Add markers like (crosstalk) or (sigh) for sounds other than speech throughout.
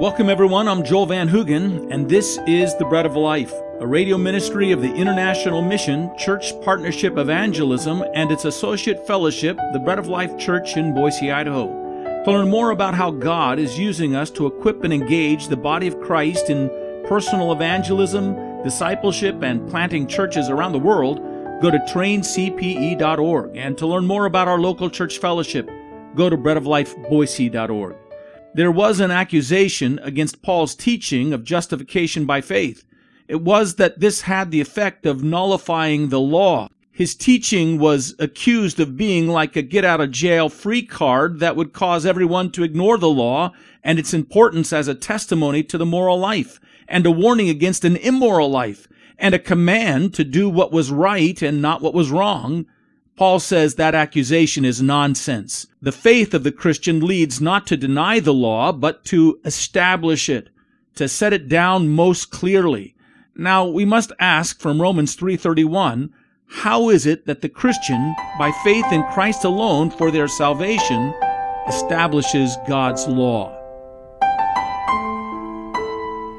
Welcome, everyone. I'm Joel Van Hoogen, and this is The Bread of Life, a radio ministry of the International Mission Church Partnership Evangelism and its associate fellowship, the Bread of Life Church in Boise, Idaho. To learn more about how God is using us to equip and engage the body of Christ in personal evangelism, discipleship, and planting churches around the world, go to traincpe.org. And to learn more about our local church fellowship, go to breadoflifeboise.org. There was an accusation against Paul's teaching of justification by faith. It was that this had the effect of nullifying the law. His teaching was accused of being like a get out of jail free card that would cause everyone to ignore the law and its importance as a testimony to the moral life and a warning against an immoral life and a command to do what was right and not what was wrong. Paul says that accusation is nonsense. The faith of the Christian leads not to deny the law, but to establish it, to set it down most clearly. Now, we must ask from Romans 3:31, how is it that the Christian, by faith in Christ alone for their salvation, establishes God's law?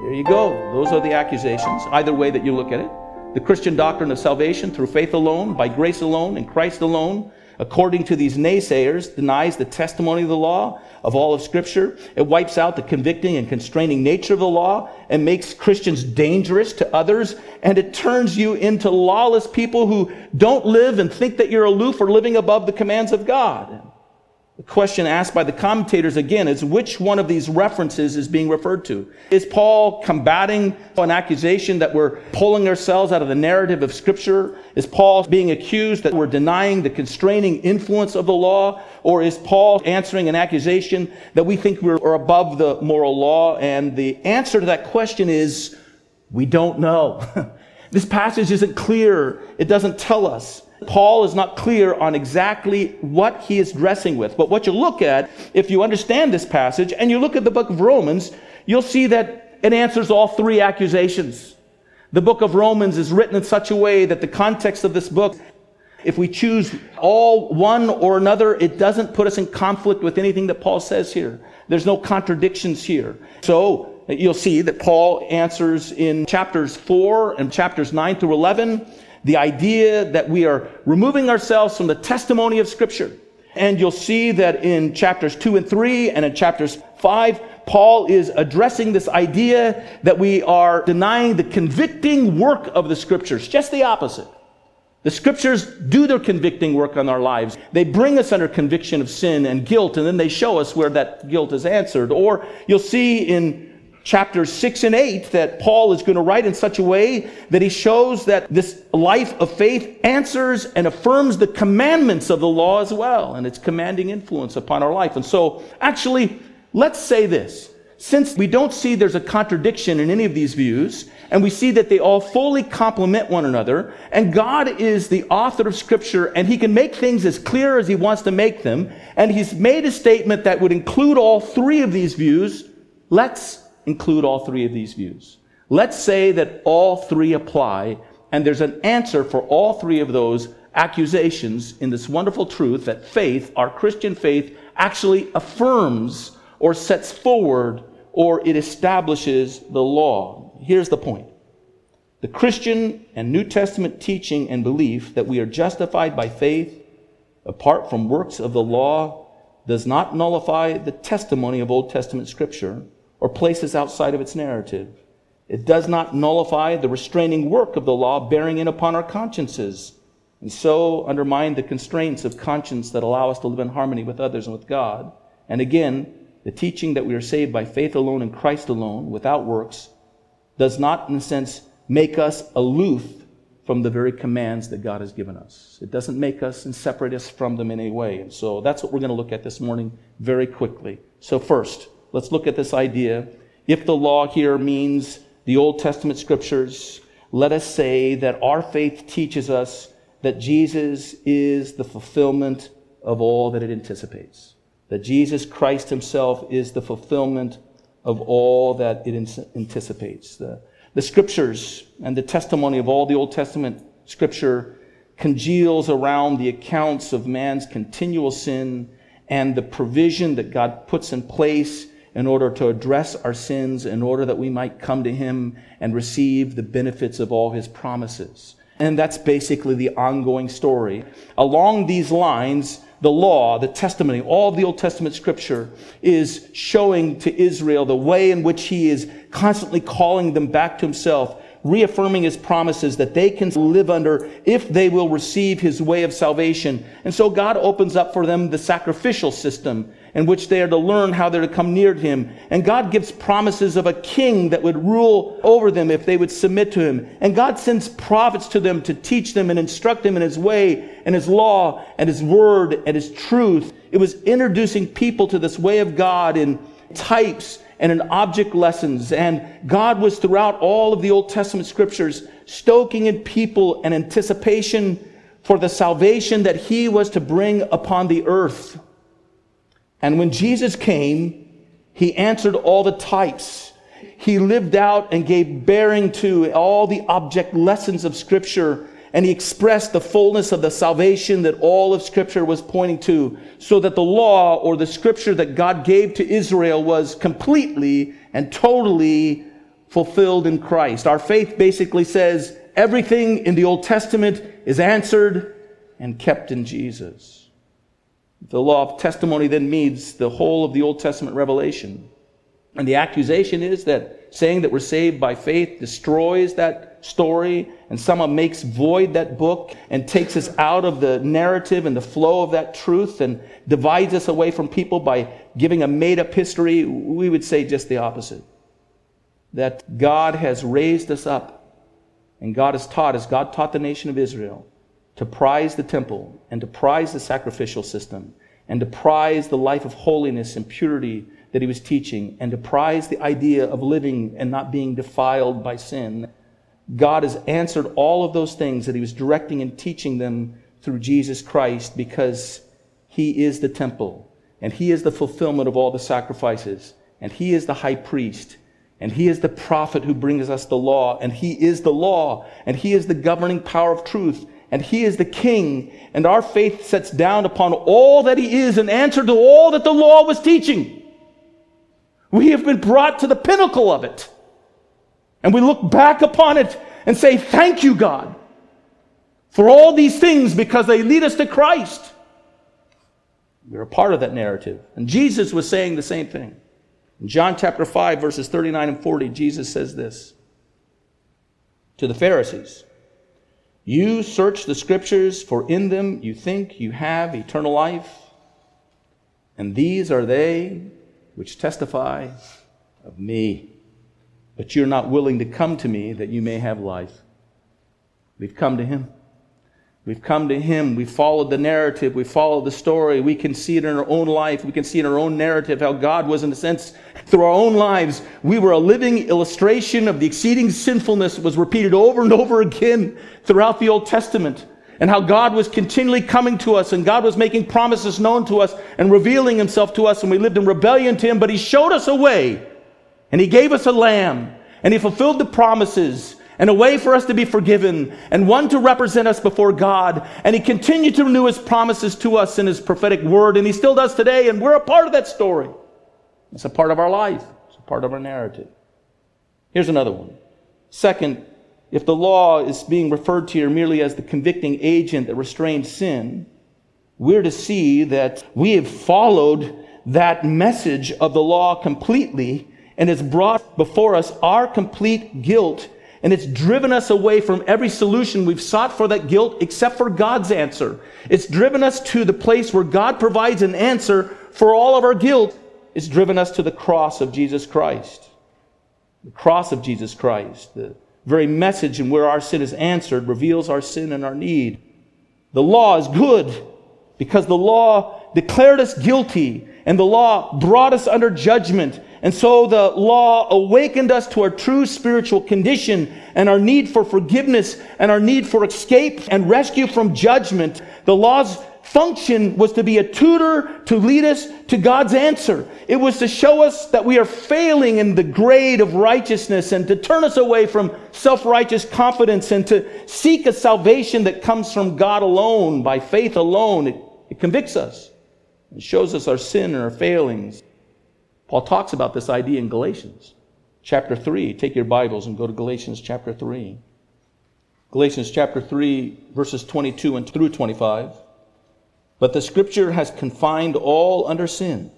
There you go. Those are the accusations, either way that you look at it. The Christian doctrine of salvation through faith alone, by grace alone, in Christ alone, according to these naysayers, denies the testimony of the law of all of Scripture. It wipes out the convicting and constraining nature of the law and makes Christians dangerous to others. And it turns you into lawless people who don't live and think that you're aloof or living above the commands of God. The question asked by the commentators again is which one of these references is being referred to? Is Paul combating an accusation that we're pulling ourselves out of the narrative of Scripture? Is Paul being accused that we're denying the constraining influence of the law? Or is Paul answering an accusation that we think we're above the moral law? And the answer to that question is we don't know. (laughs) this passage isn't clear. It doesn't tell us. Paul is not clear on exactly what he is dressing with. But what you look at, if you understand this passage and you look at the book of Romans, you'll see that it answers all three accusations. The book of Romans is written in such a way that the context of this book, if we choose all one or another, it doesn't put us in conflict with anything that Paul says here. There's no contradictions here. So you'll see that Paul answers in chapters 4 and chapters 9 through 11 the idea that we are removing ourselves from the testimony of Scripture. And you'll see that in chapters 2 and 3 and in chapters 5, Paul is addressing this idea that we are denying the convicting work of the Scriptures, just the opposite. The Scriptures do their convicting work on our lives. They bring us under conviction of sin and guilt, and then they show us where that guilt is answered. Or you'll see in chapters 6 and 8 that Paul is going to write in such a way that he shows that this life of faith answers and affirms the commandments of the law as well and its commanding influence upon our life. And so, actually, let's say this. Since we don't see there's a contradiction in any of these views, and we see that they all fully complement one another, and God is the author of Scripture, and He can make things as clear as He wants to make them, and He's made a statement that would include all three of these views, let's include all three of these views. Let's say that all three apply, and there's an answer for all three of those accusations in this wonderful truth that faith, our Christian faith, actually affirms or sets forward or it establishes the law. Here's the point. The Christian and New Testament teaching and belief that we are justified by faith apart from works of the law does not nullify the testimony of Old Testament scripture or places outside of its narrative. It does not nullify the restraining work of the law bearing in upon our consciences, and so undermine the constraints of conscience that allow us to live in harmony with others and with God. And again, the teaching that we are saved by faith alone in Christ alone, without works, does not, in a sense, make us aloof from the very commands that God has given us. It doesn't make us and separate us from them in any way. And so that's what we're going to look at this morning very quickly. So, first, let's look at this idea. If the law here means the Old Testament scriptures, let us say that our faith teaches us that Jesus is the fulfillment of all that it anticipates. That Jesus Christ himself is the fulfillment of all that it anticipates. The, the scriptures and the testimony of all the Old Testament scripture congeals around the accounts of man's continual sin and the provision that God puts in place in order to address our sins, in order that we might come to Him and receive the benefits of all His promises. And that's basically the ongoing story. Along these lines, the law, the testimony, all the Old Testament scripture is showing to Israel the way in which he is constantly calling them back to himself, reaffirming his promises that they can live under if they will receive his way of salvation. And so God opens up for them the sacrificial system in which they are to learn how they're to come near to him. And God gives promises of a king that would rule over them if they would submit to him. And God sends prophets to them to teach them and instruct them in his way and his law and his word and his truth. It was introducing people to this way of God in types and in object lessons. And God was throughout all of the Old Testament scriptures stoking in people an anticipation for the salvation that he was to bring upon the earth. And when Jesus came, he answered all the types. He lived out and gave bearing to all the object lessons of Scripture, and he expressed the fullness of the salvation that all of Scripture was pointing to, so that the law or the Scripture that God gave to Israel was completely and totally fulfilled in Christ. Our faith basically says everything in the Old Testament is answered and kept in Jesus. The law of testimony then means the whole of the Old Testament revelation. And the accusation is that saying that we're saved by faith destroys that story and somehow makes void that book and takes us out of the narrative and the flow of that truth and divides us away from people by giving a made up history. We would say just the opposite. That God has raised us up and God has taught us, God taught the nation of Israel to prize the temple and to prize the sacrificial system and to prize the life of holiness and purity that he was teaching and to prize the idea of living and not being defiled by sin. God has answered all of those things that he was directing and teaching them through Jesus Christ because he is the temple and he is the fulfillment of all the sacrifices and he is the high priest and he is the prophet who brings us the law and he is the law and he is the governing power of truth and he is the king, and our faith sets down upon all that he is in answer to all that the law was teaching. We have been brought to the pinnacle of it. And we look back upon it and say, Thank you, God, for all these things because they lead us to Christ. We're a part of that narrative. And Jesus was saying the same thing. In John chapter 5, verses 39 and 40, Jesus says this to the Pharisees. You search the scriptures, for in them you think you have eternal life, and these are they which testify of me. But you're not willing to come to me that you may have life. We've come to him. We've come to Him. We've followed the narrative. We've followed the story. We can see it in our own life. We can see in our own narrative how God was, in a sense, through our own lives. We were a living illustration of the exceeding sinfulness that was repeated over and over again throughout the Old Testament. And how God was continually coming to us and God was making promises known to us and revealing Himself to us. And we lived in rebellion to Him, but He showed us a way. And He gave us a lamb. And He fulfilled the promises and a way for us to be forgiven, and one to represent us before God. And He continued to renew His promises to us in His prophetic word, and He still does today, and we're a part of that story. It's a part of our life, it's a part of our narrative. Here's another one. Second, if the law is being referred to here merely as the convicting agent that restrains sin, we're to see that we have followed that message of the law completely and has brought before us our complete guilt and it's driven us away from every solution we've sought for that guilt except for God's answer. It's driven us to the place where God provides an answer for all of our guilt. It's driven us to the cross of Jesus Christ. The cross of Jesus Christ, the very message in where our sin is answered, reveals our sin and our need. The law is good because the law declared us guilty and the law brought us under judgment and so the law awakened us to our true spiritual condition and our need for forgiveness and our need for escape and rescue from judgment. The law's function was to be a tutor to lead us to God's answer. It was to show us that we are failing in the grade of righteousness and to turn us away from self-righteous confidence and to seek a salvation that comes from God alone, by faith alone. It, it convicts us. It shows us our sin and our failings. Paul talks about this idea in Galatians chapter 3. Take your Bibles and go to Galatians chapter 3. Galatians chapter 3, verses 22 and through 25. But the scripture has confined all under sin,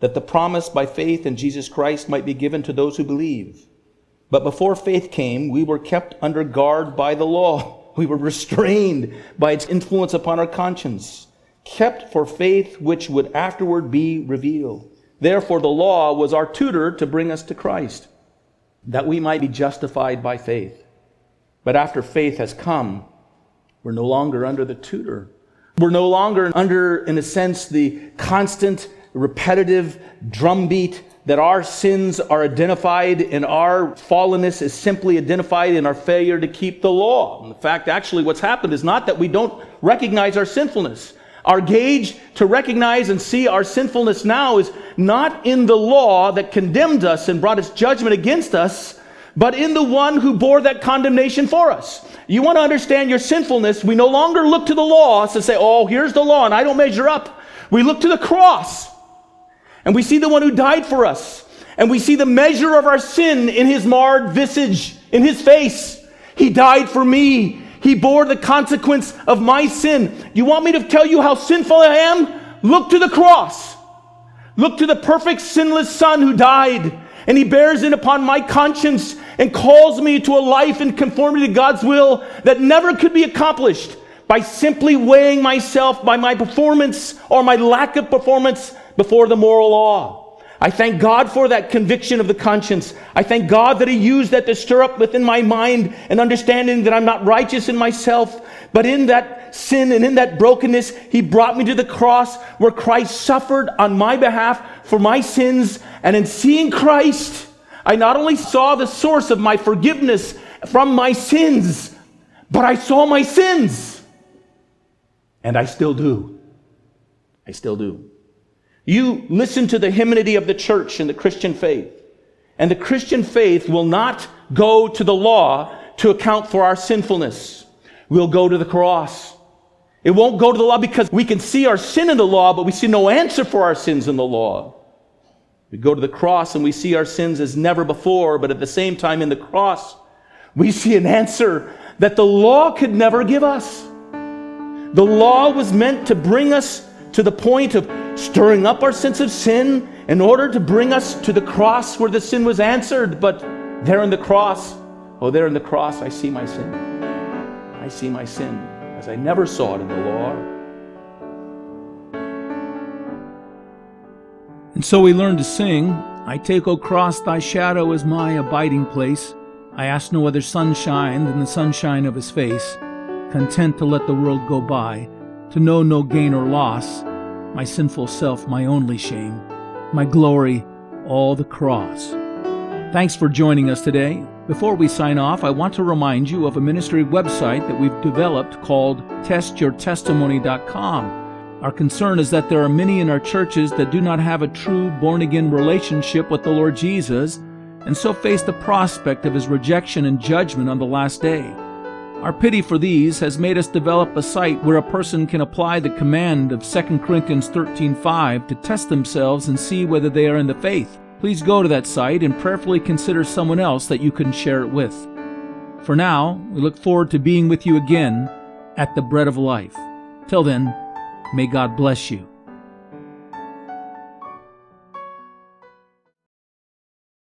that the promise by faith in Jesus Christ might be given to those who believe. But before faith came, we were kept under guard by the law. (laughs) We were restrained by its influence upon our conscience, kept for faith which would afterward be revealed. Therefore, the law was our tutor to bring us to Christ, that we might be justified by faith. But after faith has come, we're no longer under the tutor. We're no longer under, in a sense, the constant, repetitive drumbeat that our sins are identified and our fallenness is simply identified in our failure to keep the law. In fact, actually, what's happened is not that we don't recognize our sinfulness. Our gauge to recognize and see our sinfulness now is not in the law that condemned us and brought its judgment against us, but in the one who bore that condemnation for us. You want to understand your sinfulness, we no longer look to the law to say, oh, here's the law and I don't measure up. We look to the cross and we see the one who died for us and we see the measure of our sin in his marred visage, in his face. He died for me. He bore the consequence of my sin. You want me to tell you how sinful I am? Look to the cross. Look to the perfect sinless son who died and he bears in upon my conscience and calls me to a life in conformity to God's will that never could be accomplished by simply weighing myself by my performance or my lack of performance before the moral law. I thank God for that conviction of the conscience. I thank God that He used that to stir up within my mind an understanding that I'm not righteous in myself, but in that sin and in that brokenness, He brought me to the cross where Christ suffered on my behalf for my sins. And in seeing Christ, I not only saw the source of my forgiveness from my sins, but I saw my sins. And I still do. I still do. You listen to the hymnody of the church and the Christian faith. And the Christian faith will not go to the law to account for our sinfulness. We'll go to the cross. It won't go to the law because we can see our sin in the law, but we see no answer for our sins in the law. We go to the cross and we see our sins as never before, but at the same time in the cross, we see an answer that the law could never give us. The law was meant to bring us to the point of stirring up our sense of sin in order to bring us to the cross where the sin was answered. But there in the cross, oh, there in the cross, I see my sin. I see my sin as I never saw it in the law. And so we learn to sing, I take, O cross, thy shadow as my abiding place. I ask no other sunshine than the sunshine of his face, content to let the world go by, to know no gain or loss, my sinful self my only shame, my glory all the cross. Thanks for joining us today. Before we sign off, I want to remind you of a ministry website that we've developed called testyourtestimony.com. Our concern is that there are many in our churches that do not have a true born again relationship with the Lord Jesus and so face the prospect of his rejection and judgment on the last day. Our pity for these has made us develop a site where a person can apply the command of 2 Corinthians 13:5 to test themselves and see whether they are in the faith. Please go to that site and prayerfully consider someone else that you can share it with. For now, we look forward to being with you again at the Bread of Life. Till then, May God bless you.